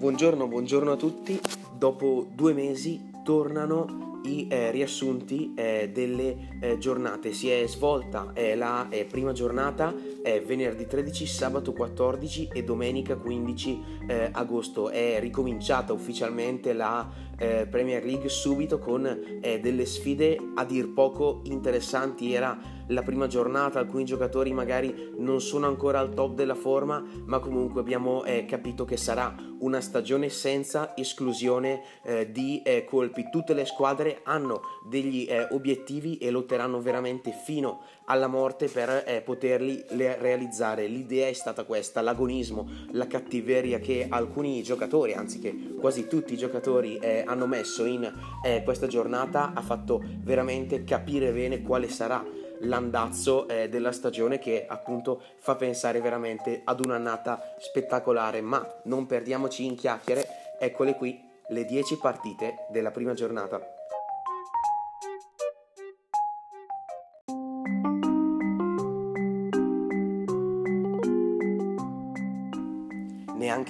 Buongiorno, buongiorno a tutti. Dopo due mesi tornano i eh, riassunti eh, delle eh, giornate. Si è svolta eh, la eh, prima giornata eh, venerdì 13, sabato 14 e domenica 15 agosto. È ricominciata ufficialmente la Premier League subito con delle sfide a dir poco interessanti. Era la prima giornata, alcuni giocatori magari non sono ancora al top della forma, ma comunque abbiamo capito che sarà una stagione senza esclusione di colpi. Tutte le squadre hanno degli eh, obiettivi e lotteranno veramente fino alla morte per eh, poterli realizzare. L'idea è stata questa, l'agonismo, la cattiveria che alcuni giocatori, anzi che quasi tutti i giocatori eh, hanno messo in eh, questa giornata ha fatto veramente capire bene quale sarà l'andazzo eh, della stagione che appunto fa pensare veramente ad un'annata spettacolare ma non perdiamoci in chiacchiere eccole qui le 10 partite della prima giornata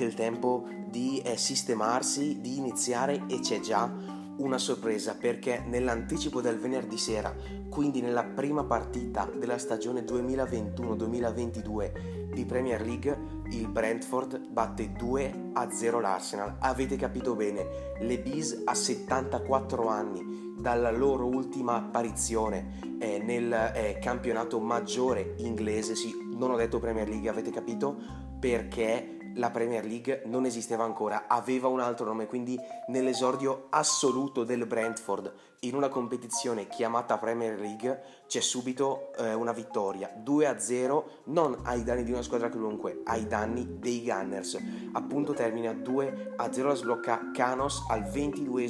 neanche il tempo di eh, sistemarsi, di iniziare e c'è già una sorpresa perché nell'anticipo del venerdì sera, quindi nella prima partita della stagione 2021-2022 di Premier League, il Brentford batte 2 a 0 l'Arsenal. Avete capito bene, le Bees a 74 anni dalla loro ultima apparizione eh, nel eh, campionato maggiore inglese, sì, non ho detto Premier League, avete capito? Perché la Premier League non esisteva ancora, aveva un altro nome, quindi nell'esordio assoluto del Brentford in una competizione chiamata Premier League c'è subito eh, una vittoria 2-0 non ai danni di una squadra qualunque, ai danni dei Gunners. Appunto termina 2-0 la sblocca Canos al 22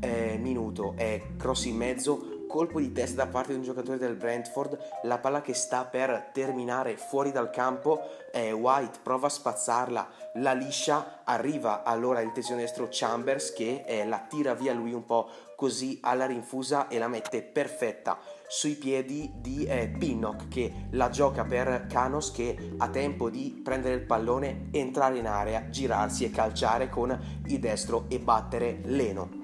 eh, minuto, è cross in mezzo colpo di testa da parte di un giocatore del Brentford, la palla che sta per terminare fuori dal campo, eh, White prova a spazzarla, la liscia, arriva allora il tesionestro Chambers che eh, la tira via lui un po' così alla rinfusa e la mette perfetta sui piedi di eh, Pinnock che la gioca per Canos che ha tempo di prendere il pallone, entrare in area, girarsi e calciare con il destro e battere Leno.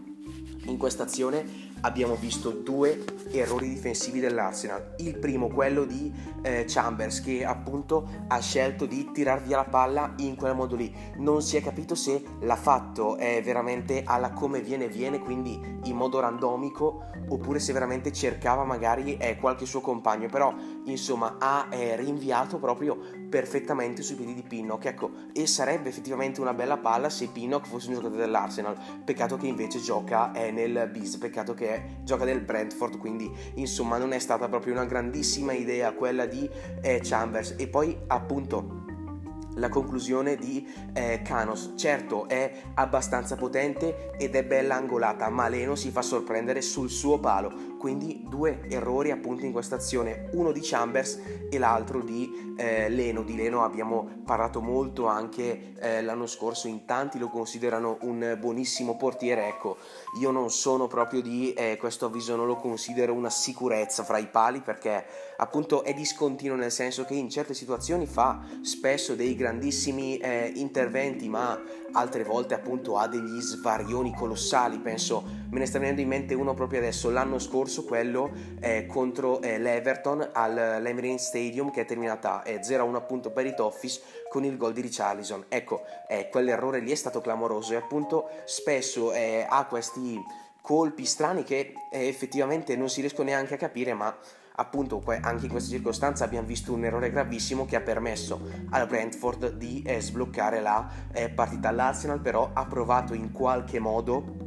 In questa azione abbiamo visto due errori difensivi dell'Arsenal. Il primo, quello di eh, Chambers, che appunto ha scelto di tirar via la palla in quel modo lì. Non si è capito se l'ha fatto eh, veramente alla come viene viene, quindi in modo randomico, oppure se veramente cercava magari eh, qualche suo compagno. Però, insomma, ha eh, rinviato proprio perfettamente sui piedi di Pinnock. Ecco, e sarebbe effettivamente una bella palla se Pinnock fosse un giocatore dell'Arsenal. Peccato che invece gioca eh, nel bis, peccato che gioca del Brentford, quindi insomma non è stata proprio una grandissima idea quella di eh, Chambers. E poi appunto la conclusione di eh, Canos. Certo è abbastanza potente ed è bella angolata, ma Leno si fa sorprendere sul suo palo. Quindi due errori appunto in questa azione, uno di Chambers e l'altro di eh, Leno. Di Leno abbiamo parlato molto anche eh, l'anno scorso, in tanti lo considerano un buonissimo portiere. Ecco, io non sono proprio di eh, questo avviso, non lo considero una sicurezza fra i pali perché appunto è discontinuo nel senso che in certe situazioni fa spesso dei grandissimi eh, interventi, ma altre volte appunto ha degli svarioni colossali. Penso, me ne sta venendo in mente uno proprio adesso, l'anno scorso, quello eh, contro eh, l'Everton all'Emirates Stadium che è terminata eh, 0-1 appunto per i Toffees con il gol di Richarlison. Ecco, eh, quell'errore lì è stato clamoroso e appunto spesso eh, ha questi colpi strani che eh, effettivamente non si riescono neanche a capire, ma appunto anche in questa circostanza abbiamo visto un errore gravissimo che ha permesso al Brentford di eh, sbloccare la eh, partita. L'Arsenal però ha provato in qualche modo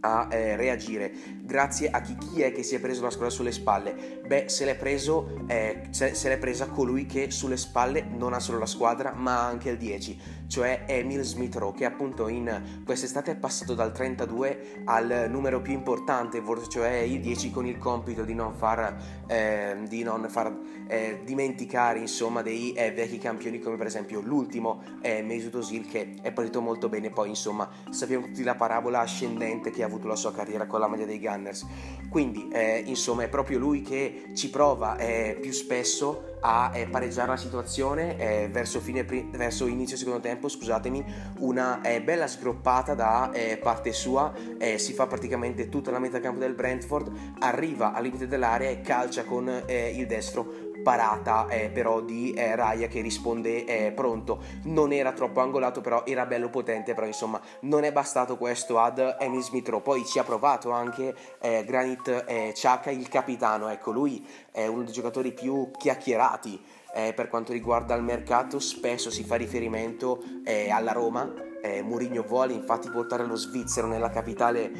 a eh, reagire grazie a chi, chi, è che si è preso la squadra sulle spalle? Beh se l'è preso eh, se, l'è presa colui che sulle spalle non ha solo la squadra ma anche il 10 cioè Emil Smith Rowe che appunto in quest'estate è passato dal 32 al numero più importante cioè il 10 con il compito di non far, eh, di non far eh, dimenticare insomma dei eh, vecchi campioni come per esempio l'ultimo eh, Mesut Özil che è partito molto bene. Poi insomma sappiamo tutti la parabola ascendente che ha avuto la sua carriera con la maglia dei Galli Gunners. Quindi, eh, insomma, è proprio lui che ci prova eh, più spesso a eh, pareggiare la situazione eh, verso, fine, verso, inizio secondo tempo, scusatemi, una eh, bella sgroppata da eh, parte sua, si fa praticamente tutta la metà campo del Brentford, arriva al limite dell'area e calcia con il destro parata eh, però di eh, Raya che risponde eh, pronto. Non era troppo angolato però era bello potente però insomma non è bastato questo ad Emil Smith Rowe. Poi ci ha provato anche eh, Granit eh, Chaka il capitano. Ecco lui è uno dei giocatori più chiacchierati eh, per quanto riguarda il mercato. Spesso si fa riferimento alla Roma. Eh, Mourinho vuole infatti portare lo svizzero nella capitale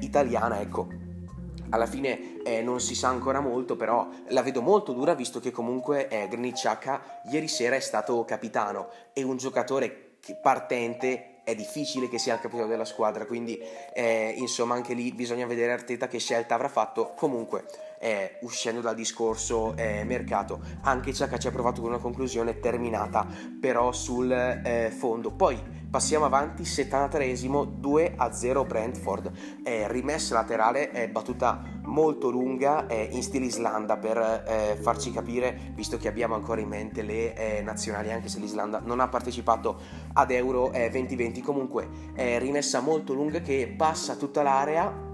italiana. Ecco alla fine eh, non si sa ancora molto, però la vedo molto dura visto che comunque eh, Granit ieri sera è stato capitano e un giocatore partente è difficile che sia il capitano della squadra, quindi eh, insomma anche lì bisogna vedere Arteta che scelta avrà fatto. Comunque eh, uscendo dal discorso eh, mercato. Anche Ciacca ci ha provato con una conclusione terminata, però sul eh, fondo. Poi passiamo avanti, 73esimo, 2 a 0 Brentford. rimessa laterale, battuta molto lunga in stile Islanda per eh, farci capire, visto che abbiamo ancora in mente le eh, nazionali, anche se l'Islanda non ha partecipato ad Euro 2020. Comunque, rimessa molto lunga che passa tutta l'area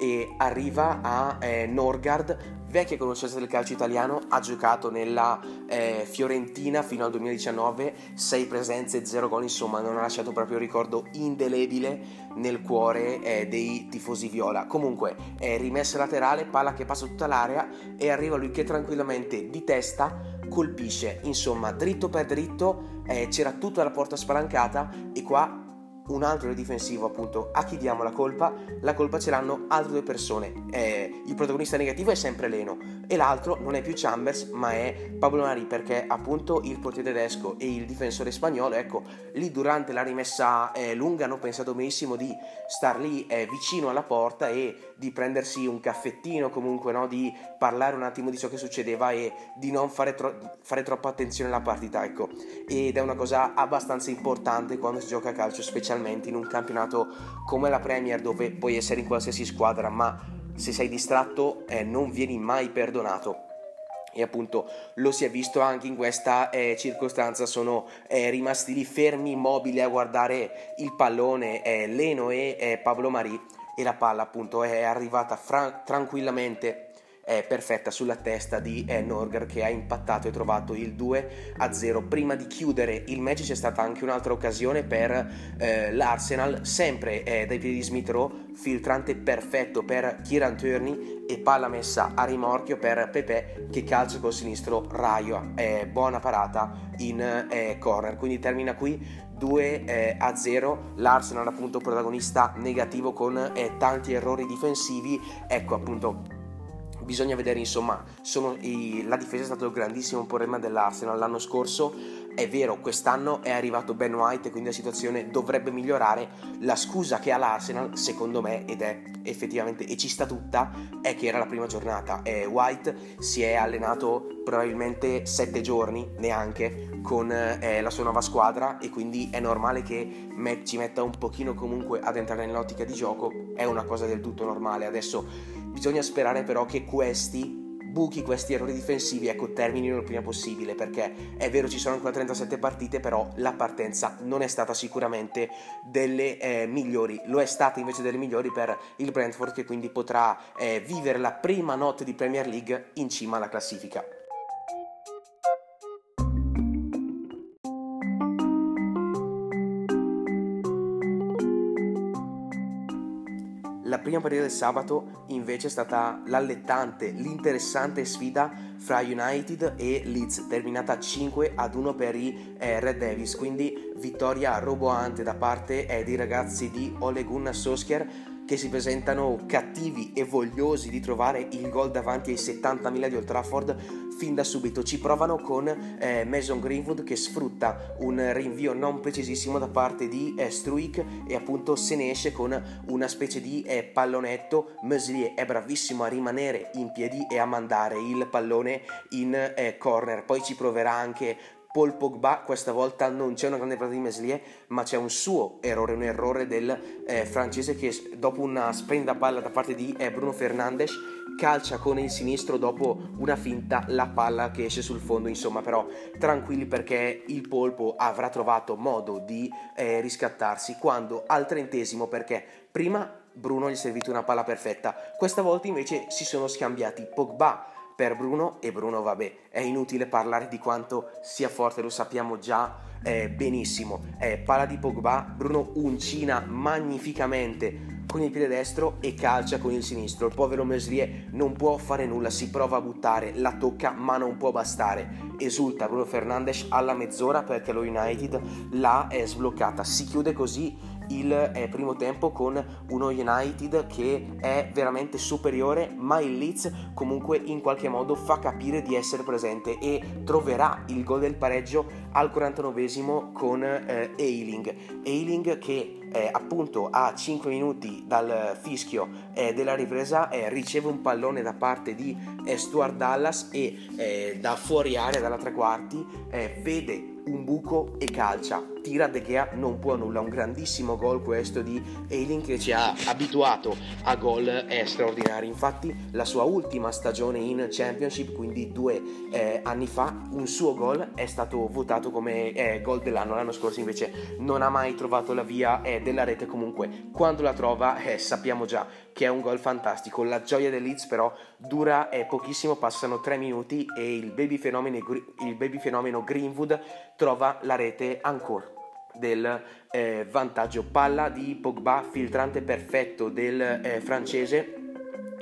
e arriva a eh, Norgard, vecchia conoscenza del calcio italiano, ha giocato nella eh, Fiorentina fino al 2019, 6 presenze, 0 gol, insomma non ha lasciato proprio un ricordo indelebile nel cuore eh, dei tifosi viola. Comunque è rimessa laterale, palla che passa tutta l'area e arriva lui che tranquillamente di testa colpisce, insomma dritto per dritto, eh, c'era tutta la porta spalancata e qua un altro difensivo appunto a chi diamo la colpa? La colpa ce l'hanno altre due persone. Eh, il protagonista negativo è sempre Leno e l'altro non è più Chambers ma è Pablo Mari perché appunto il portiere tedesco e il difensore spagnolo ecco lì durante la rimessa eh, lunga hanno pensato benissimo di star lì eh, vicino alla porta e di prendersi un caffettino comunque no? di parlare un attimo di ciò che succedeva e di non fare, tro- fare troppa attenzione alla partita ecco ed è una cosa abbastanza importante quando si gioca a calcio specialmente in un campionato come la Premier dove puoi essere in qualsiasi squadra, ma se sei distratto eh, non vieni mai perdonato. E appunto lo si è visto anche in questa eh, circostanza, sono eh, rimasti lì fermi, immobili a guardare il pallone eh, Leno e eh, Pablo Mari e la palla appunto è arrivata fra- tranquillamente eh, perfetta sulla testa di eh, che ha impattato e trovato il 2 a 0. Prima di chiudere il match c'è stata anche un'altra occasione per eh, l'Arsenal, sempre eh, dai piedi di Smith Rowe, filtrante perfetto per Kieran Turney e palla messa a rimorchio per Pepe che calcia col sinistro Raio. buona parata in eh, corner. Quindi termina qui 2 eh, a 0 l'Arsenal appunto protagonista negativo con eh, tanti errori difensivi. Ecco appunto bisogna vedere insomma i, la difesa è stato il grandissimo problema dell'Arsenal l'anno scorso è vero quest'anno è arrivato Ben White e quindi la situazione dovrebbe migliorare. La scusa che ha l'Arsenal secondo me ed è effettivamente e ci sta tutta è che era la prima giornata. E White si è allenato probabilmente sette giorni neanche con eh, la sua nuova squadra e quindi è normale che me- ci metta un pochino comunque ad entrare nell'ottica di gioco. È una cosa del tutto normale. Adesso Bisogna sperare però che questi buchi, questi errori difensivi, ecco, terminino il prima possibile, perché è vero ci sono ancora 37 partite, però la partenza non è stata sicuramente delle eh, migliori, lo è stata invece delle migliori per il Brentford che quindi potrà eh, vivere la prima notte di Premier League in cima alla classifica. Prima partita del sabato invece è stata l'allettante, l'interessante sfida fra United e Leeds, terminata 5 ad 1 per i eh, Red Devils, quindi vittoria roboante da parte eh, dei ragazzi di Ole Gunnar Solskjaer che si presentano cattivi e vogliosi di trovare il gol davanti ai 70.000 di Old Trafford fin da subito. Ci provano con eh, Mason Greenwood che sfrutta un rinvio non precisissimo da parte di eh, Struik e appunto se ne esce con una specie di eh, pallonetto. Meslier è bravissimo a rimanere in piedi e a mandare il pallone in eh, corner. Poi ci proverà anche Paul Pogba questa volta non c'è una grande parata di Meslier ma c'è un suo errore, un errore del eh, francese che dopo una splendida palla da parte di eh, Bruno Fernandes calcia con il sinistro dopo una finta la palla che esce sul fondo insomma però tranquilli perché il polpo avrà trovato modo di eh, riscattarsi quando al trentesimo perché prima Bruno gli è servito una palla perfetta questa volta invece si sono scambiati Pogba per Bruno e Bruno vabbè è inutile parlare di quanto sia forte lo sappiamo già eh, benissimo. Eh, palla di Pogba Bruno uncina magnificamente con il piede destro e calcia con il sinistro. Il povero Meslier non può fare nulla si prova a buttare la tocca ma non può bastare. Esulta Bruno Fernandes alla mezz'ora perché lo United l'ha eh, sbloccata. Si chiude così il eh, primo tempo con uno United che è veramente superiore, ma il Leeds comunque in qualche modo fa capire di essere presente e troverà il gol del pareggio al 49esimo con eh, Eiling. Eiling che eh, appunto a 5 minuti dal fischio eh, della ripresa eh, riceve un pallone da parte di eh, Stuart Dallas e eh, da fuori area, dalla tre quarti, eh, vede un buco e calcia. Tira De Gea non può nulla, un grandissimo gol questo di Eiling che ci ha abituato a gol straordinari. Infatti la sua ultima stagione in Championship, quindi due eh, anni fa, un suo gol è stato votato come eh, gol dell'anno. L'anno scorso invece non ha mai trovato la via eh, della rete, comunque quando la trova eh, sappiamo già che è un gol fantastico. La gioia del Leeds però dura eh, pochissimo, passano tre minuti e il baby fenomeno, il baby fenomeno Greenwood trova la rete ancora del eh, vantaggio. Palla di Pogba filtrante perfetto del eh, francese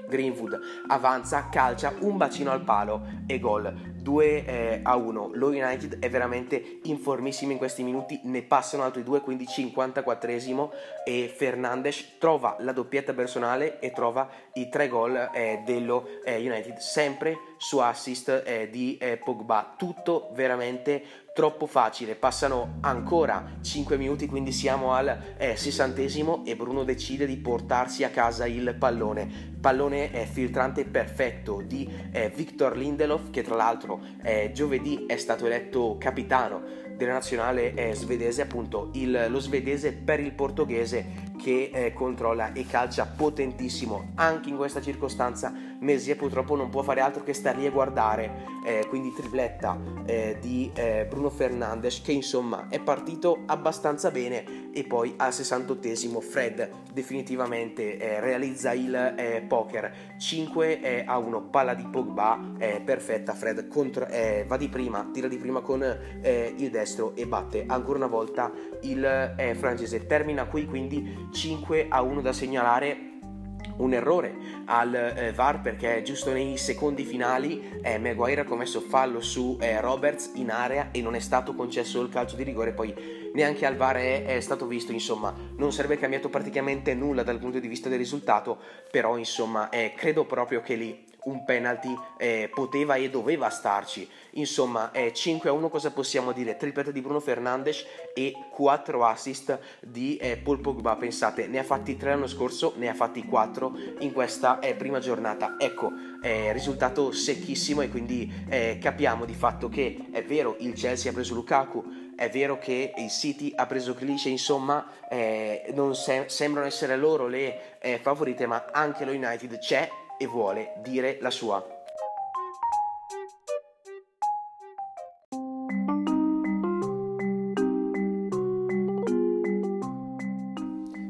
Greenwood. Avanza, calcia un bacino al palo e gol. 2 eh, a 1. Lo United è veramente informissimo in questi minuti, ne passano altri due, quindi 54esimo e Fernandes trova la doppietta personale e trova i tre gol eh, dello eh, United, sempre su assist eh, di Pogba. Tutto veramente troppo facile. Passano ancora 5 minuti, quindi siamo al eh, sessantesimo e Bruno decide di portarsi a casa il pallone. Pallone eh, filtrante perfetto di eh, Victor Lindelof, che tra l'altro eh, giovedì è stato eletto capitano della nazionale eh, svedese, appunto il, lo svedese per il portoghese che eh, controlla e calcia potentissimo anche in questa circostanza. Mesier purtroppo non può fare altro che star lì a guardare eh, quindi tripletta eh, di eh, Bruno Fernandes che insomma è partito abbastanza bene e poi al 68esimo Fred definitivamente eh, realizza il poker. 5 a 1 palla di Pogba perfetta. Fred contro, va di prima tira di prima con il destro e batte ancora una volta il francese. Termina qui quindi 5 a 1 da segnalare un errore al eh, VAR perché giusto nei secondi finali eh, Maguire ha commesso fallo su eh, Roberts in area e non è stato concesso il calcio di rigore poi neanche al VAR è, è, stato visto insomma non sarebbe cambiato praticamente nulla dal punto di vista del risultato però insomma eh, credo proprio che lì un penalty eh, poteva e doveva starci. Insomma, eh, 5 a 1 cosa possiamo dire? Tripletta di Bruno Fernandes e 4 assist di eh, Paul Pogba. Pensate, ne ha fatti 3 l'anno scorso, ne ha fatti 4 in questa eh, prima giornata. Ecco, risultato secchissimo e quindi eh, capiamo di fatto che è vero il Chelsea ha preso Lukaku, è vero che il City ha preso Cliche, insomma, eh, non se- sembrano essere loro le eh, favorite, ma anche lo United c'è e vuole dire la sua.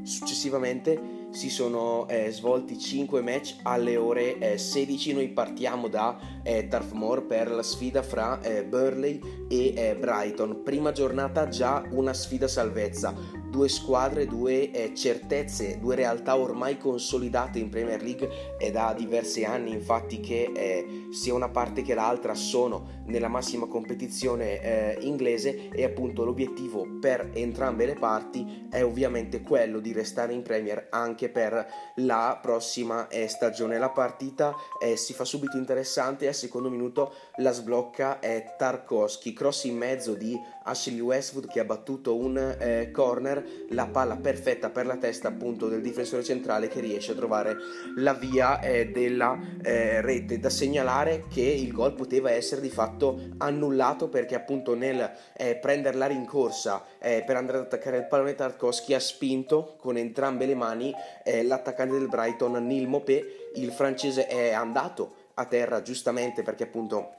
Successivamente si sono eh, svolti 5 match alle ore eh, 16. Noi partiamo da eh, Darth Moor per la sfida fra eh, Burley e eh, Brighton. Prima giornata già una sfida salvezza due squadre, due eh, certezze, due realtà ormai consolidate in Premier League è da diversi anni infatti che eh, sia una parte che l'altra sono nella massima competizione eh, inglese e appunto l'obiettivo per entrambe le parti è ovviamente quello di restare in Premier anche per la prossima eh, stagione. La partita eh, si fa subito interessante e al secondo minuto la sblocca è Tarkovsky, cross in mezzo di Ashley Westwood che ha battuto un eh, corner la palla perfetta per la testa appunto del difensore centrale che riesce a trovare la via eh, della eh, rete. Da segnalare che il gol poteva essere di fatto annullato perché appunto nel eh, prendere la rincorsa eh, per andare ad attaccare il pallone Tarkovsky ha spinto con entrambe le mani eh, l'attaccante del Brighton Neil Mopé, il francese è andato a terra giustamente perché appunto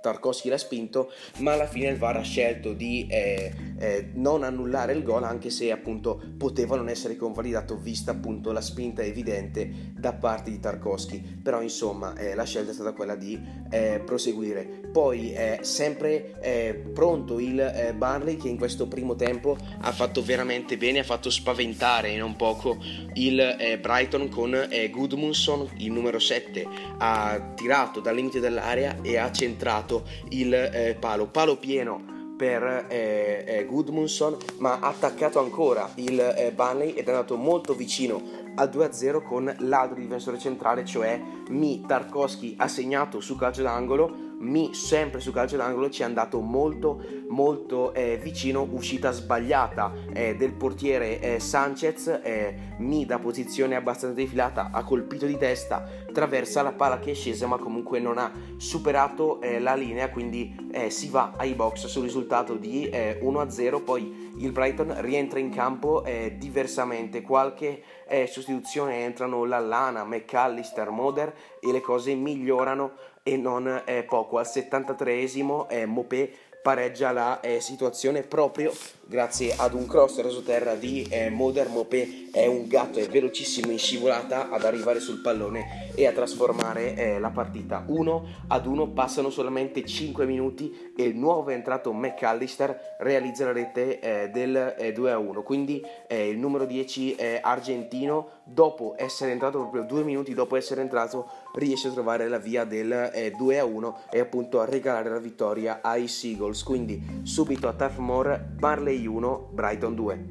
Tarkovsky l'ha spinto, ma alla fine il VAR ha scelto di eh, eh, non annullare il gol anche se appunto poteva non essere convalidato vista appunto la spinta evidente da parte di Tarkovsky, però insomma eh, la scelta è stata quella di eh, proseguire. Poi sempre eh, pronto il eh, Barley che in questo primo tempo ha fatto veramente bene, ha fatto spaventare non poco il Brighton con Goodmunson, il numero 7, ha tirato dal limite dell'area e ha centrato toccato il eh, palo, palo pieno per eh, eh, Goodmunson, ma ha attaccato ancora il eh, Bunley ed è andato molto vicino al 2-0 con l'altro difensore centrale, cioè Mi Tarkovsky ha segnato su calcio d'angolo mi sempre su calcio d'angolo ci è andato molto molto eh, vicino uscita sbagliata eh, del portiere eh, Sanchez eh, mi da posizione abbastanza defilata ha colpito di testa traversa la palla che è scesa ma comunque non ha superato eh, la linea quindi eh, si va ai box sul risultato di 1-0 poi il Brighton rientra in campo diversamente qualche sostituzione entrano Lallana, McAllister, Moder e le cose migliorano e non eh, poco. Al 73esimo eh, Mopé pareggia la eh, situazione proprio grazie ad un cross raso di eh, Moder Mopé è un gatto è velocissimo in scivolata ad arrivare sul pallone e a trasformare eh, la partita. 1 ad 1 passano solamente 5 minuti e il nuovo entrato McAllister realizza la rete eh, del 2 eh, a 1 quindi eh, il numero 10 argentino. Dopo essere entrato proprio due minuti dopo essere entrato riesce a trovare la via del 2 a 1 e appunto a regalare la vittoria ai Seagulls. Quindi subito a Turf Moor Barley 1, Brighton 2.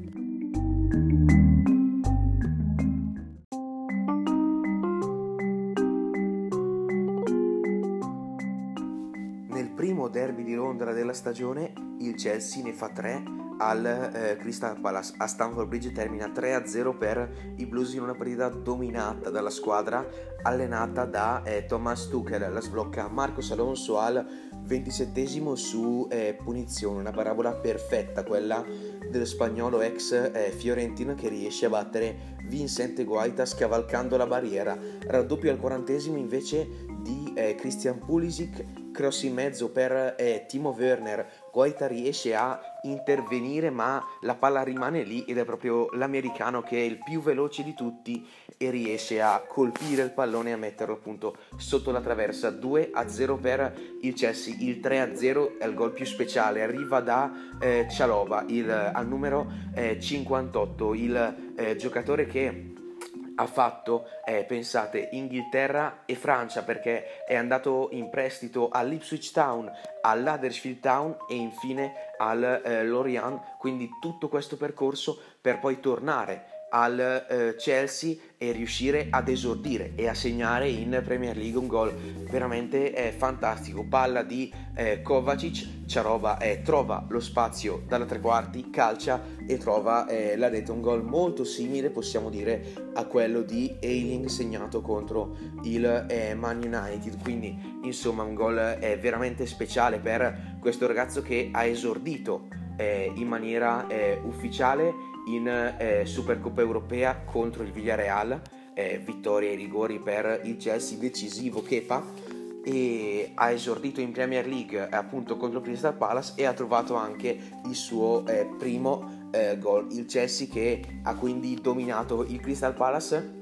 Nel primo derby di Londra della stagione, il Chelsea ne fa 3 al eh, Crystal Palace a Stamford Bridge termina 3-0 per i Blues in una partita dominata dalla squadra allenata da eh, Thomas Tuchel la sblocca Marcos Alonso al 27 su eh, punizione una parabola perfetta quella dello spagnolo ex eh, fiorentino che riesce a battere Vincente Guaita scavalcando la barriera. Raddoppio al 40 invece di eh, Christian Pulisic cross in mezzo per eh, Timo Werner, Guaita riesce a intervenire ma la palla rimane lì ed è proprio l'americano che è il più veloce di tutti e riesce a colpire il pallone e a metterlo appunto sotto la traversa. 2 a 0 per il Chelsea il 3 a 0 è il gol più speciale. Arriva da eh, Cialova il, al numero eh, 58 il eh, giocatore che ha fatto, eh, pensate, Inghilterra e Francia perché è andato in prestito all'Ipswich Town, all'Huddersfield Town e infine al eh, Lorient, quindi tutto questo percorso per poi tornare al eh, Chelsea e riuscire ad esordire e a segnare in Premier League un gol veramente eh, fantastico. Palla di eh, Kovacic, Ciarova eh, trova lo spazio dalla tre quarti, calcia e trova eh, la rete. Un gol molto simile, possiamo dire, a quello di Ailing segnato contro il eh, Man United. Quindi, insomma, un gol eh, veramente speciale per questo ragazzo che ha esordito in maniera ufficiale in eh, Supercoppa europea contro il Villarreal, eh, vittoria ai rigori per il Chelsea decisivo Kepa. E ha esordito in Premier League appunto contro Crystal Palace e ha trovato anche il suo eh, primo eh, gol. Il Chelsea che ha quindi dominato il Crystal Palace.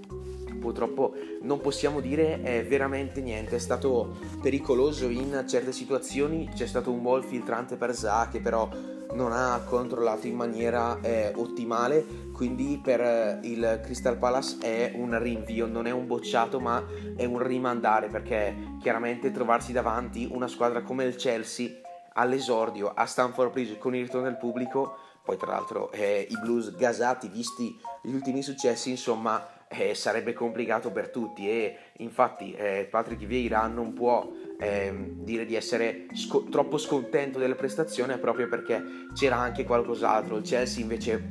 Purtroppo non possiamo dire eh, veramente niente, è stato pericoloso in certe situazioni, c'è stato un gol filtrante per Zaha che però non ha controllato in maniera eh, ottimale, quindi per eh, il Crystal Palace è un rinvio, non è un bocciato ma è un rimandare perché chiaramente trovarsi davanti una squadra come il Chelsea all'esordio a Stamford Bridge con il ritorno del pubblico, poi tra l'altro eh, i Blues gasati visti gli ultimi successi, insomma eh, sarebbe complicato per tutti e infatti eh, Patrick Vieira non può eh, dire di essere sco- troppo scontento della prestazione proprio perché c'era anche qualcos'altro. Il Chelsea invece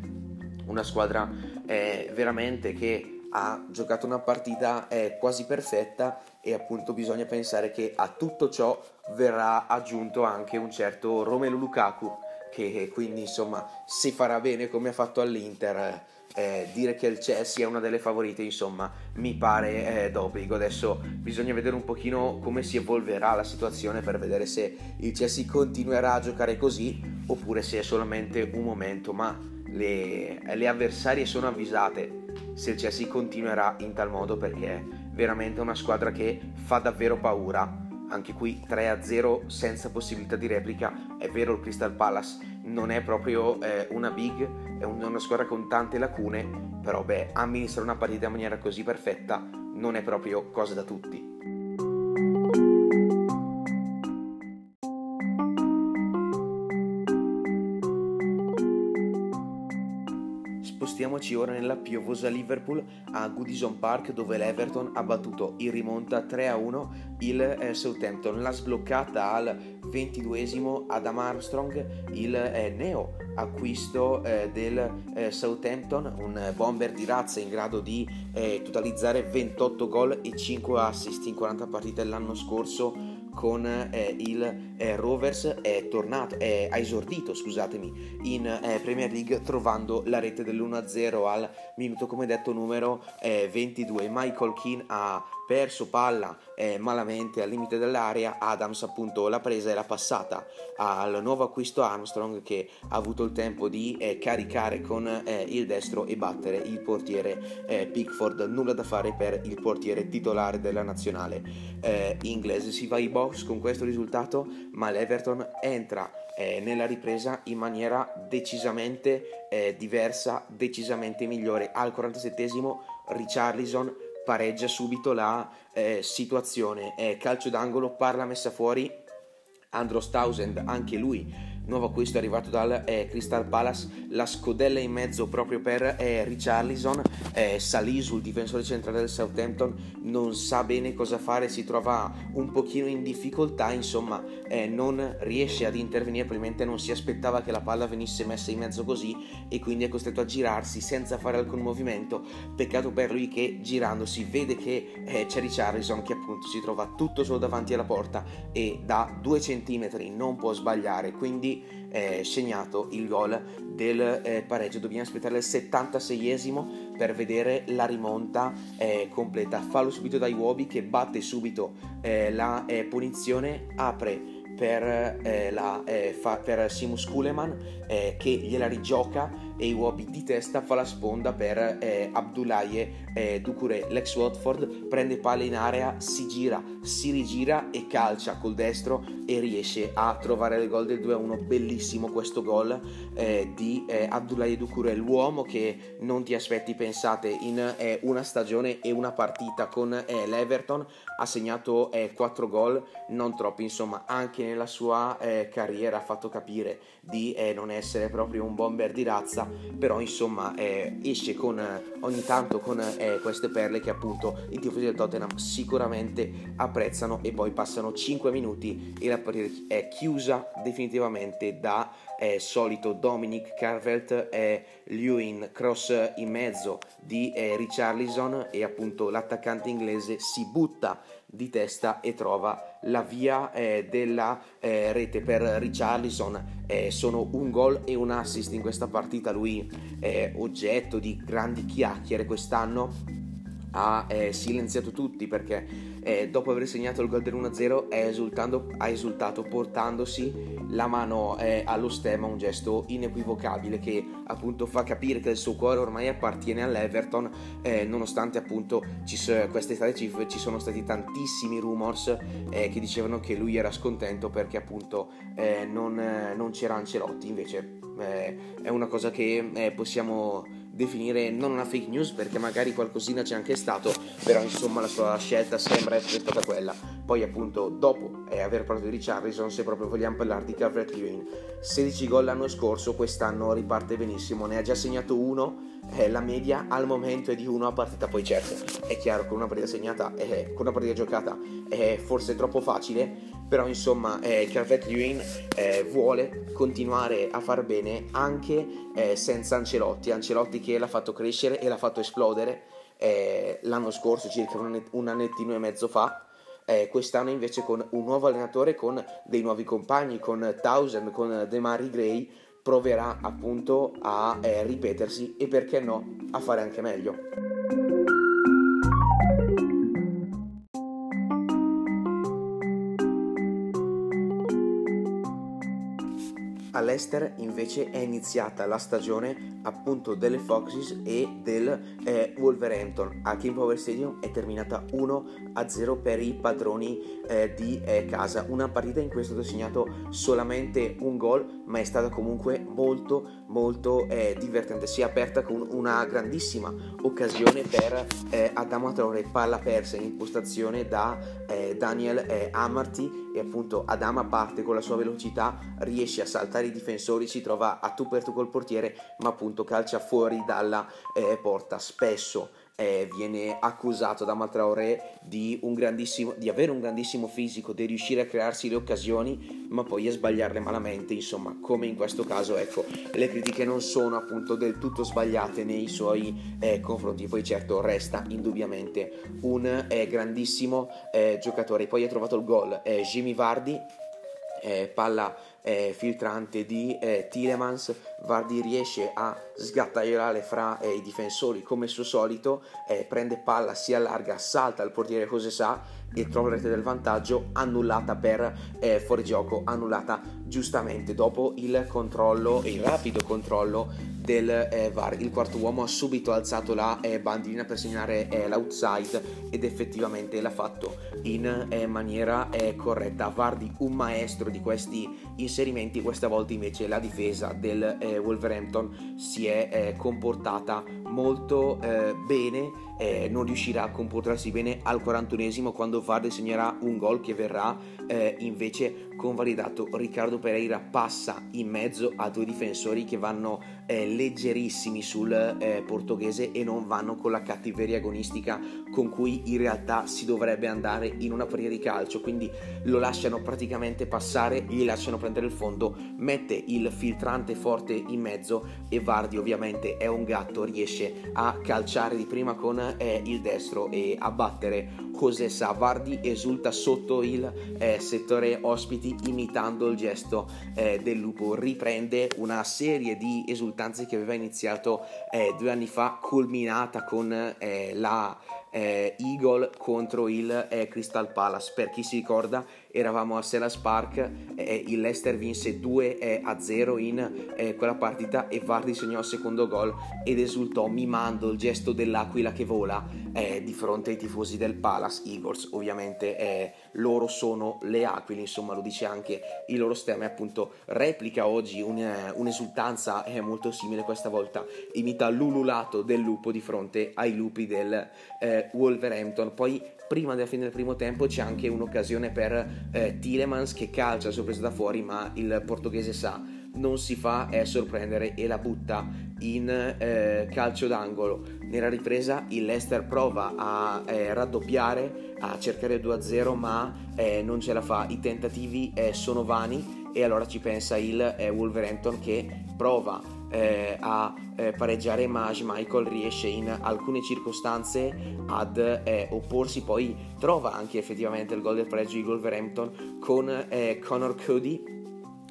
una squadra eh, veramente che ha giocato una partita eh, quasi perfetta e appunto bisogna pensare che a tutto ciò verrà aggiunto anche un certo Romelu Lukaku che quindi insomma se farà bene come ha fatto all'Inter eh, dire che il Chelsea è una delle favorite insomma mi pare eh, d'obbligo. Adesso bisogna vedere un pochino come si evolverà la situazione per vedere se il Chelsea continuerà a giocare così oppure se è solamente un momento ma le, le avversarie sono avvisate se il Chelsea continuerà in tal modo perché è veramente una squadra che fa davvero paura anche qui 3-0 senza possibilità di replica. È vero il Crystal Palace. Non è proprio eh, una big è una squadra con tante lacune però beh amministrare una partita in maniera così perfetta non è proprio cosa da tutti Spostiamoci ora nella piovosa Liverpool a Goodison Park dove l'Everton ha battuto in rimonta 3-1 il eh, Southampton. La sbloccata al 22esimo Adam Armstrong, il eh, neo acquisto eh, del Southampton, un bomber di razza in grado di totalizzare 28 gol e 5 assist in 40 partite l'anno scorso con eh, il eh, Rovers è tornato, è, ha esordito scusatemi, in eh, Premier League trovando la rete dell'1-0 al minuto come detto numero 22. Eh, Michael Keane ha perso palla eh, malamente al limite dell'area, Adams appunto l'ha presa e l'ha passata al nuovo acquisto Armstrong che ha avuto il tempo di eh, caricare con eh, il destro e battere il portiere eh, Pickford, nulla da fare per il portiere titolare della nazionale eh, inglese. Si va ai box con questo risultato, ma l'Everton entra eh, nella ripresa in maniera decisamente diversa, decisamente migliore. Al 47esimo Richarlison pareggia subito la eh, situazione. Eh, calcio d'angolo, parla messa fuori. Andros Tausend, anche lui nuovo acquisto arrivato dal eh, Crystal Palace, la scodella in mezzo proprio per eh, Richarlison, eh, Salisu, il difensore centrale del Southampton, non sa bene cosa fare, si trova un pochino in difficoltà, insomma eh, non riesce ad intervenire, probabilmente non si aspettava che la palla venisse messa in mezzo così e quindi è costretto a girarsi senza fare alcun movimento, peccato per lui che girandosi vede che eh, c'è Richarlison che appunto si trova tutto solo davanti alla porta e da due centimetri non può sbagliare, quindi eh, segnato il gol del eh, pareggio. Dobbiamo aspettare il 76esimo per vedere la rimonta eh, completa. Fallo subito da Iwobi che batte subito eh, la eh, punizione, apre per, eh, la, eh, fa, per Simus Kuleman eh, che gliela rigioca e Iwobi di testa fa la sponda per eh, Abdoulaye eh, Ducure, l'ex Watford, prende palla in area, si gira, si rigira e calcia col destro e riesce a trovare il gol del 2-1, bellissimo questo gol eh, di eh, Abdoulaye Ducure, l'uomo che non ti aspetti, pensate, in eh, una stagione e una partita con eh, l'Everton. Ha segnato 4 gol, non troppi insomma, anche nella sua eh, carriera ha fatto capire di eh, non essere proprio un bomber di razza, però insomma eh, esce con, ogni tanto con eh, queste perle che appunto i tifosi del Tottenham sicuramente apprezzano e poi passano 5 minuti e la partita è chiusa definitivamente da eh, solito Dominic Carvelt e Lewin cross in mezzo di eh, Richarlison e appunto l'attaccante inglese si butta di testa e trova la via eh, della eh, rete per Richarlison. Eh, sono un gol e un assist in questa partita. Lui è oggetto di grandi chiacchiere quest'anno. Ha eh, silenziato tutti perché eh, dopo aver segnato il gol del 1-0 ha esultato portandosi la mano eh, allo stemma, un gesto inequivocabile che appunto fa capire che il suo cuore ormai appartiene all'Everton, eh, nonostante appunto ci, quest'estate ci, ci sono stati tantissimi rumors eh, che dicevano che lui era scontento perché appunto eh, non, non, c'era Ancelotti, invece eh, è una cosa che possiamo definire non una fake news perché magari qualcosina c'è anche stato, però insomma la sua scelta sembra essere stata quella. Poi appunto dopo eh, aver parlato di Richarlison, se proprio vogliamo parlare di Calvert Lewin, 16 gol l'anno scorso, quest'anno riparte benissimo, ne ha già segnato uno, eh, la media al momento è di uno a partita, poi certo è chiaro che una partita segnata, eh, con una partita giocata è forse troppo facile, però insomma eh, Calvet Lewin eh, vuole continuare a far bene anche eh, senza Ancelotti, Ancelotti che l'ha fatto crescere e l'ha fatto esplodere eh, l'anno scorso, circa un, annettino e mezzo fa, eh, quest'anno invece con un nuovo allenatore, con dei nuovi compagni, con Townsend, con Demari Gray, proverà appunto a eh, ripetersi e perché no a fare anche meglio. All'Ester invece è iniziata la stagione appunto delle Foxes e del eh, Wolverhampton. A King Power Stadium è terminata 1-0 per i padroni eh, di eh, casa. Una partita in cui è stato segnato solamente un gol, ma è stata comunque molto molto eh, divertente. Si è aperta con una grandissima occasione per eh, Adamo Traore, palla persa in impostazione da eh, Daniel Amarty e appunto Adama parte con la sua velocità, riesce a saltare i difensori, si trova a tu per tu col portiere, ma appunto calcia fuori dalla eh, porta. Spesso eh, viene accusato da Matraore di, di, avere un grandissimo fisico, di riuscire a crearsi le occasioni, ma poi a sbagliarle malamente, insomma, come in questo caso, ecco, le critiche non sono appunto del tutto sbagliate nei suoi eh, confronti, poi certo resta indubbiamente un eh, grandissimo eh, giocatore, poi ha trovato il gol eh, Jimmy Vardi, eh, palla filtrante di eh, Tilemans, Vardi riesce a sgattaiolare fra eh, i difensori come al suo solito, eh, prende palla, si allarga, salta il portiere José e trova la rete del vantaggio annullata per eh, fuorigioco, annullata giustamente dopo il controllo, il rapido controllo del eh, VAR. Il quarto uomo ha subito alzato la eh, bandierina per segnare eh, l'outside ed effettivamente l'ha fatto in eh, maniera eh, corretta. Vardi un maestro di questi inserimenti, questa volta invece la difesa del eh, Wolverhampton si è comportata molto bene, non riuscirà a comportarsi bene al 41esimo quando Vardi segnerà un gol che verrà invece convalidato. Riccardo Pereira passa in mezzo a due difensori che vanno eh, leggerissimi sul eh, portoghese e non vanno con la cattiveria agonistica con cui in realtà si dovrebbe andare in una partita di calcio, quindi lo lasciano praticamente passare, gli lasciano prendere il fondo, mette il filtrante forte in mezzo e Vardi ovviamente è un gatto, riesce a calciare di prima con eh, il destro e a battere José Sa. Vardi esulta sotto il eh, settore ospiti imitando il gesto eh, del lupo, riprende una serie di risultanze che aveva iniziato eh, due anni fa, culminata con eh, la eh, Eagle contro il eh, Crystal Palace. Per chi si ricorda, eravamo a Sellas Park, eh, il Leicester vinse 2 eh, a 0 in eh, quella partita e Vardy segnò il secondo gol ed esultò mimando il gesto dell'aquila che vola eh, di fronte ai tifosi del Palace Eagles. Ovviamente eh, loro sono le aquile, insomma lo dice anche il loro stemma e appunto replica oggi un, un'esultanza molto simile questa volta, imita l'ululato del lupo di fronte ai lupi del Wolverhampton. Poi prima della fine del primo tempo c'è anche un'occasione per eh, Tilemans che calcia sorpresa da fuori ma il portoghese sa non si fa è sorprendere e la butta in eh, calcio d'angolo nella ripresa il Leicester prova a eh, raddoppiare a cercare 2-0 ma eh, non ce la fa. I tentativi eh, sono vani e allora ci pensa il eh, Wolverhampton che prova eh, a eh, pareggiare ma Michael riesce in alcune circostanze ad eh, opporsi. Poi trova anche effettivamente il gol del pareggio di Wolverhampton con Connor Cody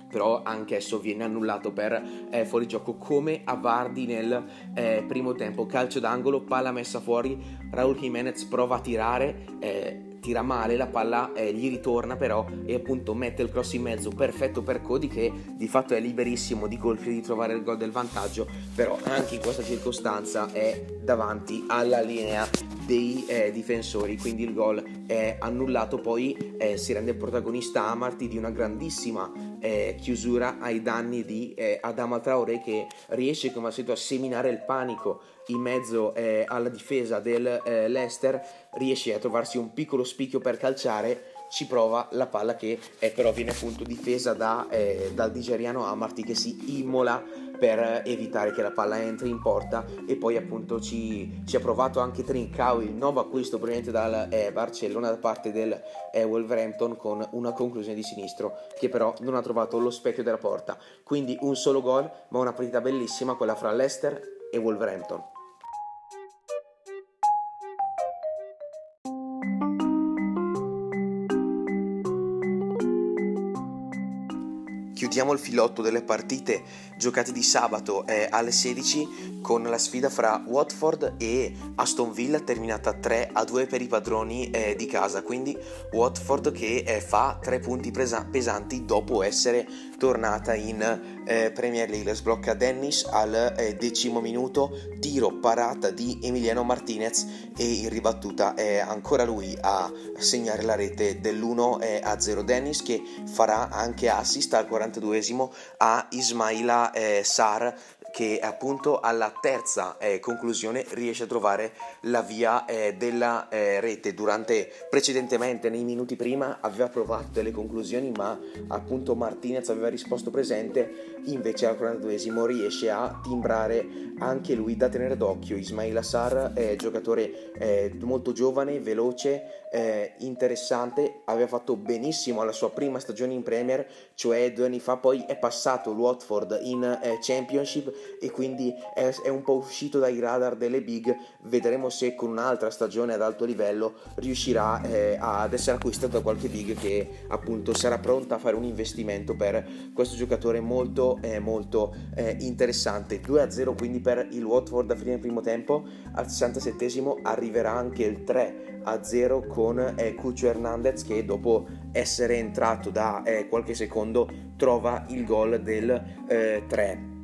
però anch'esso viene annullato per eh, fuorigioco come a Vardi nel eh, primo tempo. Calcio d'angolo palla messa fuori. Raul Jimenez prova a tirare eh, tira male, la palla eh, gli ritorna però e appunto mette il cross in mezzo perfetto per Cody che di fatto è liberissimo di colpi di trovare il gol del vantaggio, però anche in questa circostanza è davanti alla linea dei eh, difensori, quindi il gol è annullato, poi eh, si rende protagonista Amarty di una grandissima eh, chiusura ai danni di eh, Adama Traore che riesce come al solito a seminare il panico in mezzo eh, alla difesa del eh, Leicester, riesce a trovarsi un piccolo spicchio per calciare ci prova la palla che eh, però viene appunto difesa da, eh, dal nigeriano Amarty che si immola per evitare che la palla entri in porta. E poi appunto ci, ci ha provato anche Trincao il nuovo acquisto proveniente dal eh, Barcellona da parte del eh, Wolverhampton con una conclusione di sinistro che però non ha trovato lo specchio della porta. Quindi un solo gol ma una partita bellissima quella fra Leicester e Wolverhampton Chiudiamo il filotto delle partite giocate di sabato eh, alle 16 con la sfida fra Watford e Aston Villa terminata 3 a 2 per i padroni eh, di casa, quindi Watford che eh, fa 3 punti presa- pesanti dopo essere tornata in eh, Premier League. Sblocca Dennis al eh, decimo minuto, tiro parata di Emiliano Martinez e in ribattuta è ancora lui a segnare la rete dell'1 eh, a 0. Dennis che farà anche assist al 40 42esimo a Ismaila eh, Sar che appunto alla terza eh, conclusione riesce a trovare la via eh, della eh, rete. Durante precedentemente, nei minuti prima, aveva provato delle conclusioni, ma appunto Martinez aveva risposto presente. Invece al 42esimo riesce a timbrare anche lui da tenere d'occhio. Ismail Assar, giocatore eh, molto giovane, veloce, eh, interessante, aveva fatto benissimo alla sua prima stagione in Premier, cioè due anni fa, poi è passato Watford in eh, Championship e quindi è, è, un po' uscito dai radar delle big. Vedremo se con un'altra stagione ad alto livello riuscirà eh, ad essere acquistato da qualche big che appunto sarà pronta a fare un investimento per questo giocatore molto eh, molto eh, interessante. 2-0 quindi per il Watford a fine primo tempo, al 67 arriverà anche il 3 a 0 con eh, Cuccio Hernandez che dopo essere entrato da eh, qualche secondo trova il gol del eh, 3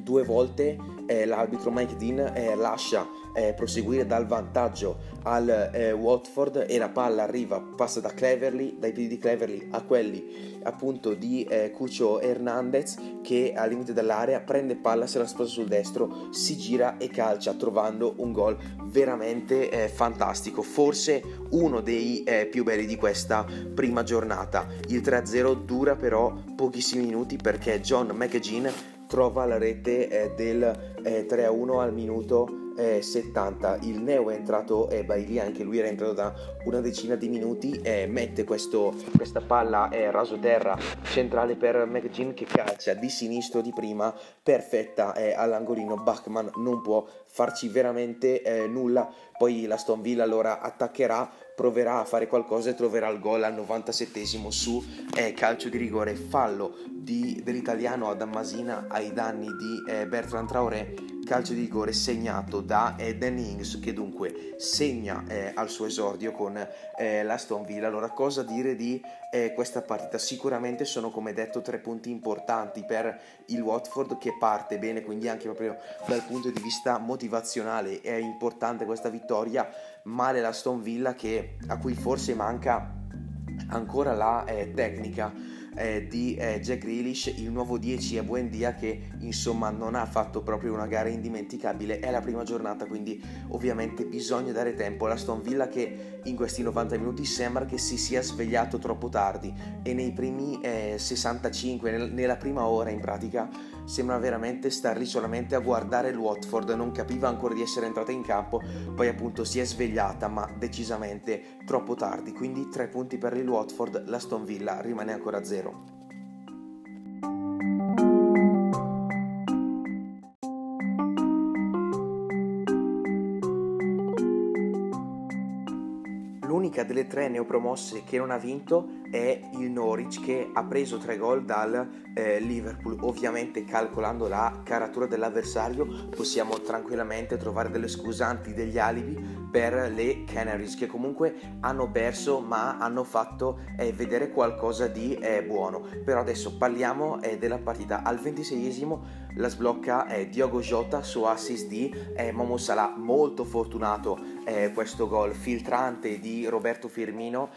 due volte eh, l'arbitro Mike Dean eh, lascia eh, proseguire dal vantaggio al eh, Watford e la palla arriva, passa da Cleverly, dai piedi di Cleverly a quelli appunto di eh, Cuccio Hernandez che al limite dell'area prende palla, se la sposa sul destro, si gira e calcia trovando un gol veramente eh, fantastico, forse uno dei eh, più belli di questa prima giornata. Il 3-0 dura però pochissimi minuti perché John McGinn trova la rete eh, del eh, 3-1 al minuto eh, 70 il neo è entrato eh, Bailey anche lui era entrato da una decina di minuti eh, mette questo, questa palla eh, rasoterra centrale per McGinn che calcia di sinistro di prima perfetta eh, all'angolino. Bachman non può farci veramente eh, nulla. Poi la Stone Villa allora attaccherà proverà a fare qualcosa e troverà il gol al 97 su eh, calcio di rigore fallo di, dell'italiano Masina ai danni di eh, Bertrand Traoré calcio di rigore segnato da eh, Dan Ings che dunque segna eh, al suo esordio con eh, l'Aston Villa. Allora cosa dire di eh, questa partita? Sicuramente sono come detto tre punti importanti per il Watford che parte bene, quindi anche proprio dal punto di vista motivazionale è importante questa vittoria, male l'Aston Villa che, a cui forse manca ancora la eh, tecnica eh, di eh, Jack Grealish, il nuovo 10 a Buendia che insomma non ha fatto proprio una gara indimenticabile, è la prima giornata quindi ovviamente bisogna dare tempo. Alla Stone Villa che in questi 90 minuti sembra che si sia svegliato troppo tardi. E nei primi eh, 65, nel, nella prima ora in pratica sembra veramente star lì solamente a guardare il Watford, non capiva ancora di essere entrata in campo, poi appunto si è svegliata ma decisamente troppo tardi, quindi 3 punti per il Watford, la Stone Villa rimane ancora a 0. Delle tre neopromosse che non ha vinto è il Norwich che ha preso tre gol dal eh, Liverpool. Ovviamente calcolando la caratura dell'avversario possiamo tranquillamente trovare delle scusanti, degli alibi per le Canaries che comunque hanno perso ma hanno fatto eh, vedere qualcosa di eh, buono. Però adesso parliamo eh, della partita. Al 26esimo la sblocca eh, Diogo Jota su assist di eh, Momo Salah, molto fortunato eh, questo gol filtrante di Roberto Firmino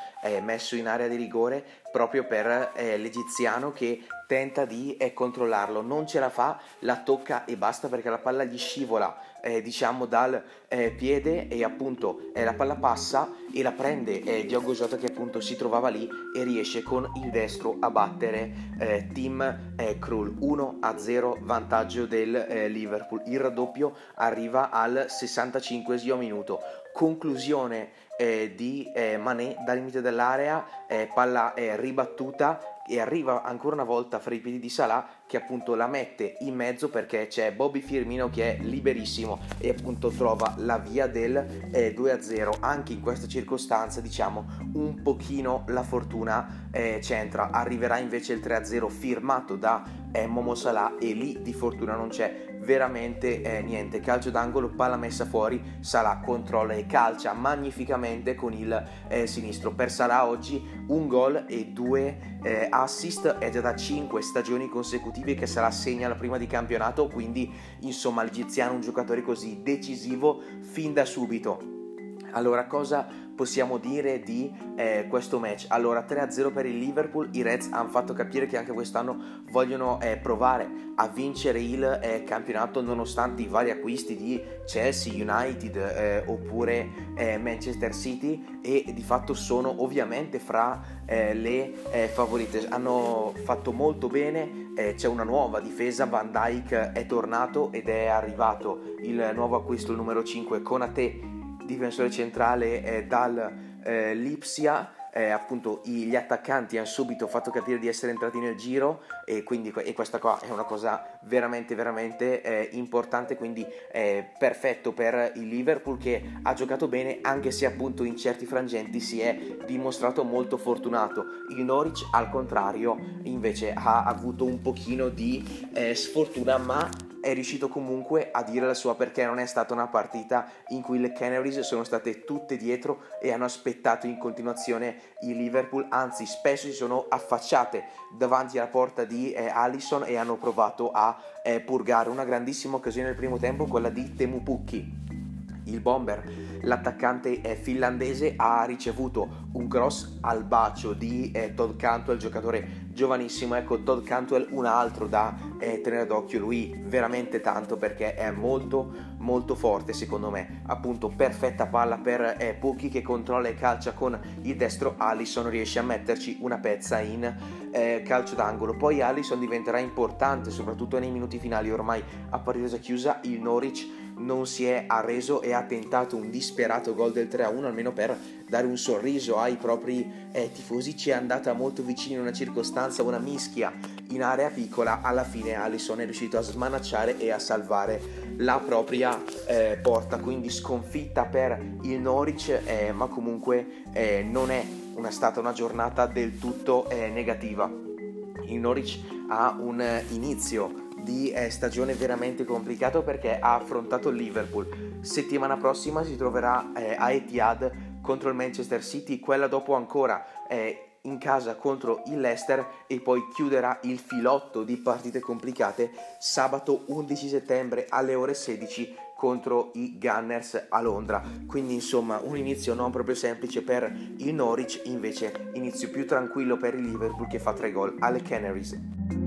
messo in area di rigore proprio per l'egiziano che tenta di controllarlo, non ce la fa, la tocca e basta perché la palla gli scivola eh, diciamo dal eh, piede e appunto eh, la palla passa e la prende eh, Diogo Jota che appunto si trovava lì e riesce con il destro a battere eh, Team eh, Krull 1 a 0 vantaggio del eh, Liverpool. Il raddoppio arriva al 65 minuto. Conclusione di Mané dal limite dell'area, palla ribattuta e arriva ancora una volta fra i piedi di Salah che appunto la mette in mezzo perché c'è Bobby Firmino che è liberissimo e appunto trova la via del eh, 2-0 anche in questa circostanza diciamo un pochino la fortuna eh, c'entra. Arriverà invece il 3-0 firmato da eh, Momo Salah e lì di fortuna non c'è veramente eh, niente. Calcio d'angolo palla messa fuori Salah controlla e calcia magnificamente con il eh, sinistro. Per Salah oggi un gol e due eh, assist. È già da 5 stagioni consecutive che sarà segna la prima di campionato, quindi insomma l'egiziano è un giocatore così decisivo fin da subito. Allora, cosa possiamo dire di eh, questo match? Allora, 3-0 per il Liverpool, i Reds hanno fatto capire che anche quest'anno vogliono eh, provare a vincere il eh, campionato nonostante i vari acquisti di Chelsea, United eh, oppure eh, Manchester City e di fatto sono ovviamente fra eh, le favorite. Hanno fatto molto bene, c'è una nuova difesa, Van Dyke è tornato ed è arrivato il nuovo acquisto il numero 5 Conate difensore centrale eh, dall'Ipsia. Eh, appunto gli attaccanti hanno subito fatto capire di essere entrati nel giro e quindi e questa qua è una cosa veramente veramente eh, importante quindi è perfetto per il Liverpool che ha giocato bene anche se appunto in certi frangenti si è dimostrato molto fortunato il Norwich al contrario invece ha avuto un pochino di eh, sfortuna ma è riuscito comunque a dire la sua perché non è stata una partita in cui le Canaries sono state tutte dietro e hanno aspettato in continuazione il Liverpool, anzi spesso si sono affacciate davanti alla porta di eh, Allison e hanno provato a eh, purgare una grandissima occasione nel primo tempo, quella di Temu Pukki il bomber, l'attaccante finlandese, ha ricevuto un cross al bacio di eh, Todd Cantwell, giocatore giovanissimo. Ecco, Todd Cantwell, un altro da eh, tenere d'occhio. Lui veramente tanto perché è molto, molto forte, secondo me. Appunto, perfetta palla per eh, Pucchi che controlla e calcia con il destro. Allison riesce a metterci una pezza in eh, calcio d'angolo. Poi Allison diventerà importante, soprattutto nei minuti finali. Ormai a partita chiusa, il Norwich non si è arreso e ha tentato un disperato gol del 3-1 almeno per dare un sorriso ai propri eh, tifosi. Ci è andata molto vicino in una circostanza una mischia in area piccola. Alla fine Alisson è riuscito a smanacciare e a salvare la propria eh, porta. Quindi sconfitta per il Norwich eh, ma comunque eh, non è una, stata una giornata del tutto eh, negativa. Il Norwich ha un inizio di eh, stagione veramente complicato perché ha affrontato il Liverpool. Settimana prossima si troverà eh, a Etihad contro il Manchester City, quella dopo ancora eh, in casa contro il Leicester e poi chiuderà il filotto di partite complicate sabato 11 settembre alle ore 16 contro i Gunners a Londra. Quindi insomma un inizio non proprio semplice per il Norwich, invece inizio più tranquillo per il Liverpool che fa tre gol alle Canaries.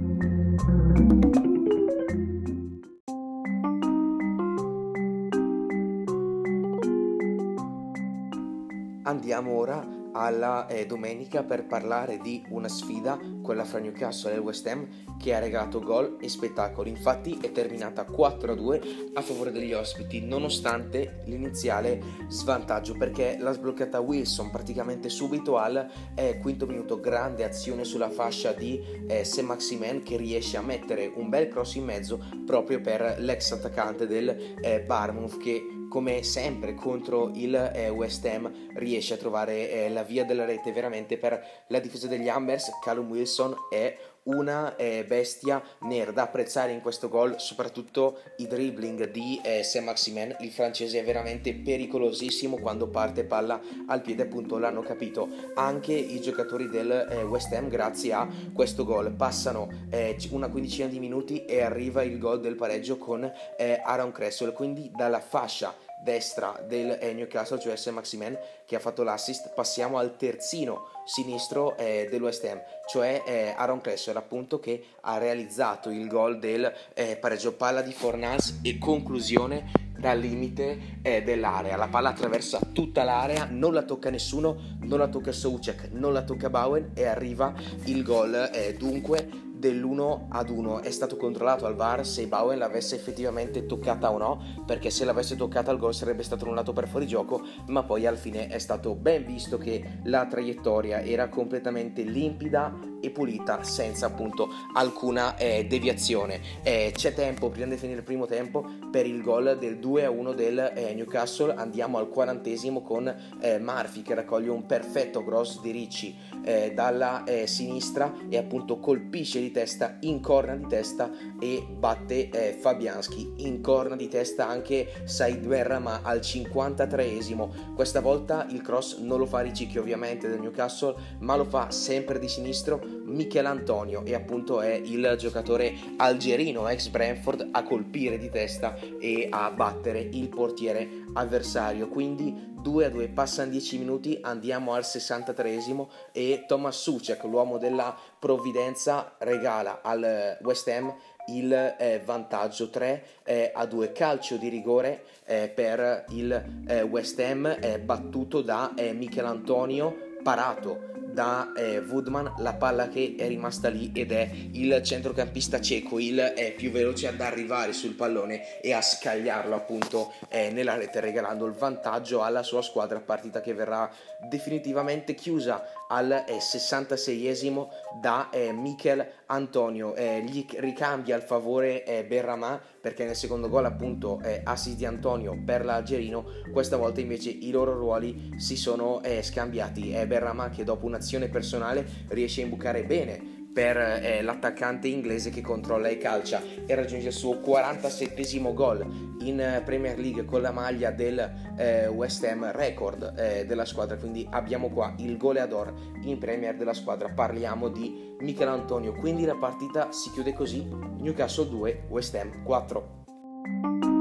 Andiamo ora alla eh, domenica per parlare di una sfida, quella fra Newcastle e il West Ham, che ha regalato gol e spettacolo. Infatti è terminata 4-2 a favore degli ospiti, nonostante l'iniziale svantaggio, perché l'ha sbloccata Wilson praticamente subito al eh, quinto minuto. Grande azione sulla fascia di eh, Sam Maximen che riesce a mettere un bel cross in mezzo proprio per l'ex attaccante del eh, Barmouth che come sempre contro il eh, West Ham riesce a trovare eh, la via della rete veramente per la difesa degli Ambers Callum Wilson è una eh, bestia nera da apprezzare in questo gol soprattutto i dribbling di eh, Saint Maximin. Il francese è veramente pericolosissimo quando parte palla al piede appunto l'hanno capito anche i giocatori del eh, West Ham grazie a questo gol. Passano eh, una quindicina di minuti e arriva il gol del pareggio con eh, Aaron Cresswell quindi dalla fascia destra del Newcastle, cioè Sam Maximen, che ha fatto l'assist. Passiamo al terzino sinistro eh, del West Ham, cioè eh, Aaron Cresswell, appunto, che ha realizzato il gol del eh, pareggio palla di Fornals e conclusione dal limite eh, dell'area. La palla attraversa tutta l'area, non la tocca nessuno, non la tocca Soucek, non la tocca Bowen e arriva il gol. Eh, dunque dell'1 ad 1 è stato controllato al VAR se Bowen l'avesse effettivamente toccata o no perché se l'avesse toccata il gol sarebbe stato annullato per fuorigioco ma poi alla fine è stato ben visto che la traiettoria era completamente limpida e pulita senza appunto alcuna eh, deviazione eh, c'è tempo prima di finire il primo tempo per il gol del 2 a 1 del eh, Newcastle andiamo al quarantesimo con eh, Murphy che raccoglie un perfetto cross di Ricci eh, dalla eh, sinistra e appunto colpisce di testa, in corna di testa e batte Fabianski. In corna di testa anche Said Berrama al 53esimo. Questa volta il cross non lo fa Ricicchi ovviamente del Newcastle, ma lo fa sempre di sinistro Michel Antonio e appunto è il giocatore algerino ex Brentford a colpire di testa e a battere il portiere avversario. Quindi 2 a 2, passano 10 minuti, andiamo al 63esimo e Thomas Sucek, l'uomo della provvidenza, regala al West Ham il eh, vantaggio 3 eh, a 2 calcio di rigore eh, per il eh, West Ham battuto da eh, Michel Antonio parato da eh, Woodman la palla che è rimasta lì ed è il centrocampista cieco il eh, più veloce ad arrivare sul pallone e a scagliarlo appunto eh, nella rete regalando il vantaggio alla sua squadra partita che verrà definitivamente chiusa al 66esimo eh, da eh, Michel Antonio. Eh, gli ricambia il favore Berramà perché nel secondo gol appunto eh, assist di Antonio per l'Algerino. Questa volta invece i loro ruoli si sono eh, scambiati. È Berramà che dopo un'azione personale riesce a imbucare bene per eh, l'attaccante inglese che controlla e calcia e raggiunge il suo 47 gol in eh, Premier League con la maglia del eh, West Ham record eh, della squadra. Quindi abbiamo qua il goleador in Premier della squadra. Parliamo di Michel Antonio. Quindi la partita si chiude così. Newcastle 2 West Ham 4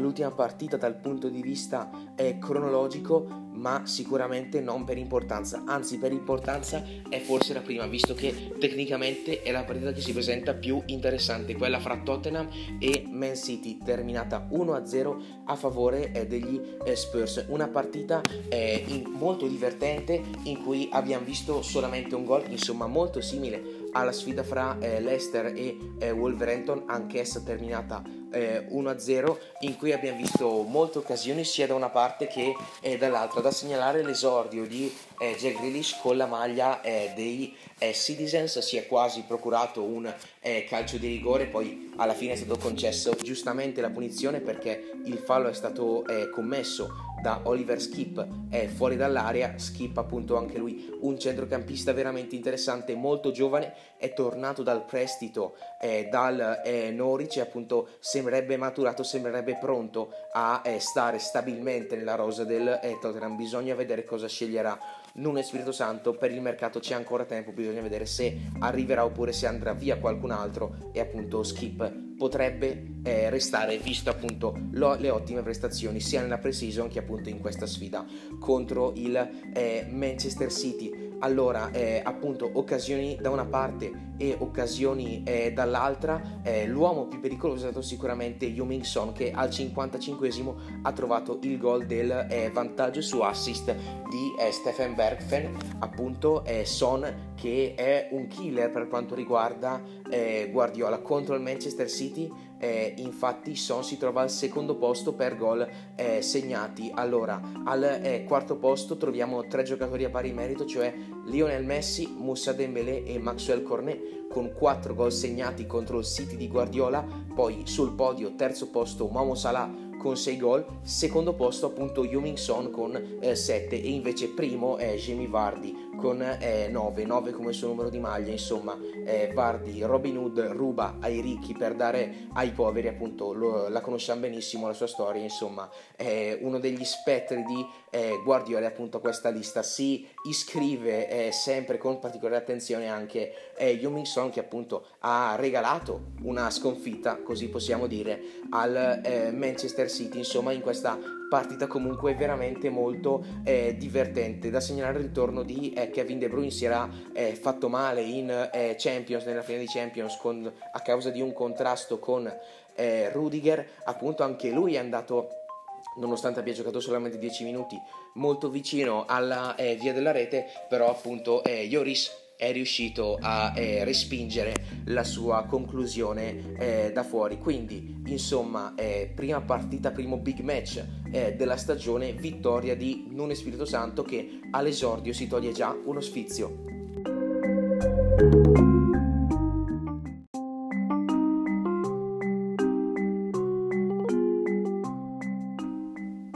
all'ultima partita dal punto di vista eh, cronologico, ma sicuramente non per importanza, anzi per importanza è forse la prima, visto che tecnicamente è la partita che si presenta più interessante, quella fra Tottenham e Man City, terminata 1-0 a favore eh, degli eh, Spurs, una partita eh, in, molto divertente in cui abbiamo visto solamente un gol, insomma molto simile alla sfida fra eh, Leicester e eh, Wolverhampton, anch'essa terminata eh, 1-0, in cui abbiamo visto molte occasioni sia da una parte che eh, dall'altra. Da segnalare l'esordio di eh, Jack Grealish con la maglia eh, dei eh, Citizens, si è quasi procurato un calcio di rigore, poi alla fine è stato concesso giustamente la punizione perché il fallo è stato commesso da Oliver Skip. È fuori dall'area, Skip appunto anche lui un centrocampista veramente interessante, molto giovane, è tornato dal prestito eh, dal eh, Norwich e appunto sembrerebbe maturato, sembrerebbe pronto a eh, stare stabilmente nella rosa del eh, Tottenham, bisogna vedere cosa sceglierà Nuno Spirito Santo. Per il mercato c'è ancora tempo, bisogna vedere se arriverà oppure se andrà via qualcun altro e appunto Skip potrebbe eh, restare visto appunto lo, le ottime prestazioni sia nella pre-season che appunto in questa sfida contro il eh, Manchester City. Allora eh, appunto occasioni da una parte e occasioni eh, dall'altra eh, l'uomo più pericoloso è stato sicuramente Yuming Son che al 55esimo ha trovato il gol del eh, vantaggio su assist di Stephen Bergfen appunto Son che è un killer per quanto riguarda Guardiola contro il Manchester City eh, infatti Son si trova al secondo posto per gol eh, segnati. Allora, al eh, quarto posto troviamo tre giocatori a pari merito, cioè Lionel Messi, Moussa Dembélé e Maxwell Cornet con quattro gol segnati contro il City di Guardiola, poi sul podio terzo posto Momo Salah con 6 gol, secondo posto appunto Yuming Son con 7 eh, e invece primo è Jamie Vardy con eh, 9, 9 come suo numero di maglia, insomma eh, Vardy, Robin Hood ruba ai ricchi per dare ai poveri, appunto lo, la conosciamo benissimo la sua storia, insomma è uno degli spettri di eh, Guardiola appunto questa lista, si iscrive eh, sempre con particolare attenzione anche eh, Yuming Song che appunto ha regalato una sconfitta, così possiamo dire, al eh, Manchester City, insomma in questa partita comunque veramente molto eh, divertente. Da segnalare il ritorno di eh, Kevin De Bruyne si era eh, fatto male in eh, Champions, nella finale di Champions con, a causa di un contrasto con eh, Rudiger, appunto anche lui è andato nonostante abbia giocato solamente 10 minuti, molto vicino alla eh, via della rete, però appunto eh, Lloris è riuscito a eh, respingere la sua conclusione eh, da fuori. Quindi, insomma, eh, prima partita, primo big match eh, della stagione, vittoria di Nune Spirito Santo che all'esordio si toglie già uno sfizio.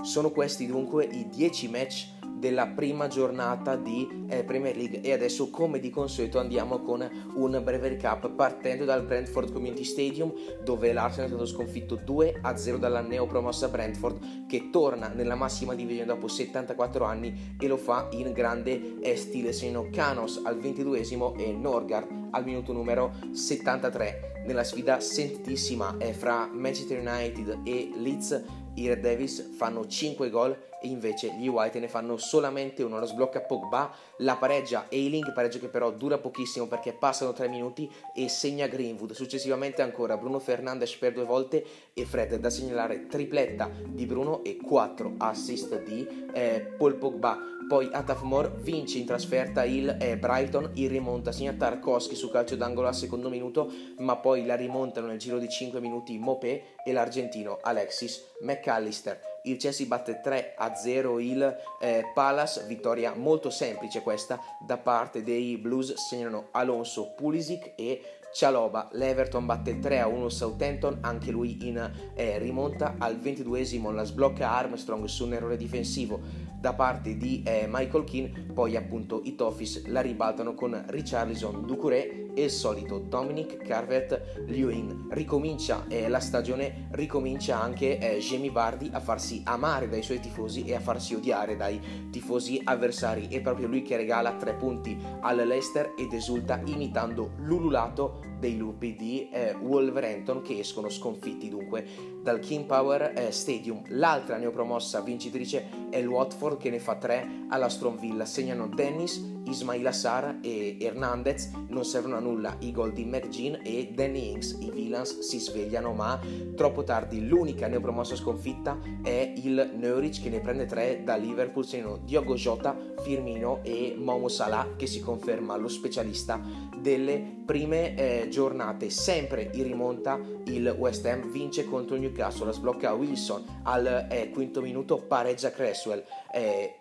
Sono questi dunque i 10 match della prima giornata di eh, Premier League. E adesso come di consueto andiamo con un breve recap partendo dal Brentford Community Stadium dove l'Arsenal è stato sconfitto 2 a 0 dalla neopromossa Brentford che torna nella massima divisione dopo 74 anni e lo fa in grande eh, stile. Segnano Canos al 22esimo e Norgard al minuto numero 73 nella sfida sentitissima eh, fra Manchester United e Leeds i Red Devils fanno 5 gol invece gli White ne fanno solamente uno, lo sblocca Pogba, la pareggia Ailing, pareggio che però dura pochissimo perché passano 3 minuti e segna Greenwood, successivamente ancora Bruno Fernandes per due volte e Fred da segnalare tripletta di Bruno e 4 assist di eh, Paul Pogba. Poi Atafmore vince in trasferta il eh, Brighton, il rimonta, segna Tarkovsky su calcio d'angolo al secondo minuto, ma poi la rimontano nel giro di 5 minuti Mopé e l'argentino Alexis McAllister il Chelsea batte 3 a 0 il eh, Palace, vittoria molto semplice questa da parte dei Blues, segnano Alonso, Pulisic e Cialoba, l'Everton batte 3 a 1 Southampton, anche lui in eh, rimonta al 22esimo la sblocca Armstrong su un errore difensivo da parte di eh, Michael Keane, poi appunto i Toffees la ribaltano con Richarlison, Ducouré e il solito Dominic Carvert-Lewin. Ricomincia eh, la stagione, ricomincia anche eh, Jamie Vardy a farsi amare dai suoi tifosi e a farsi odiare dai tifosi avversari. È proprio lui che regala tre punti al Leicester ed esulta imitando l'ululato dei lupi di eh, Wolverhampton che escono sconfitti dunque dal King Power eh, Stadium. L'altra neopromossa vincitrice è il Watford che ne fa 3 alla Strom Villa. Segnano Dennis, Ismail Assar e Hernandez. Non servono a nulla i gol di McGean e Danny Ings. I Villans si svegliano ma troppo tardi. L'unica neopromossa sconfitta è il Norwich che ne prende 3 da Liverpool. Segnano Diogo Jota, Firmino e Momo Salah che si conferma lo specialista delle prime eh, giornate. Sempre in rimonta il West Ham vince contro il Newcastle, la sblocca Wilson al eh, quinto minuto, pareggia Cresswell. Eh,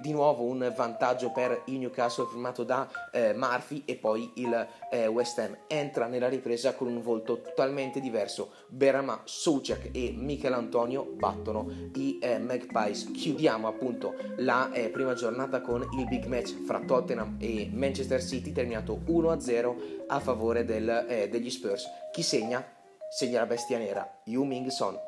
di nuovo un vantaggio per il Newcastle firmato da eh, Murphy e poi il eh, West Ham. Entra nella ripresa con un volto totalmente diverso. Berama, Soucek e Michel Antonio battono i eh, Magpies. Chiudiamo appunto la eh, prima giornata con il big match fra Tottenham e Manchester City terminato 1-0 a favore del, eh, degli Spurs. Chi segna? segna la bestia nera Yu Ming Son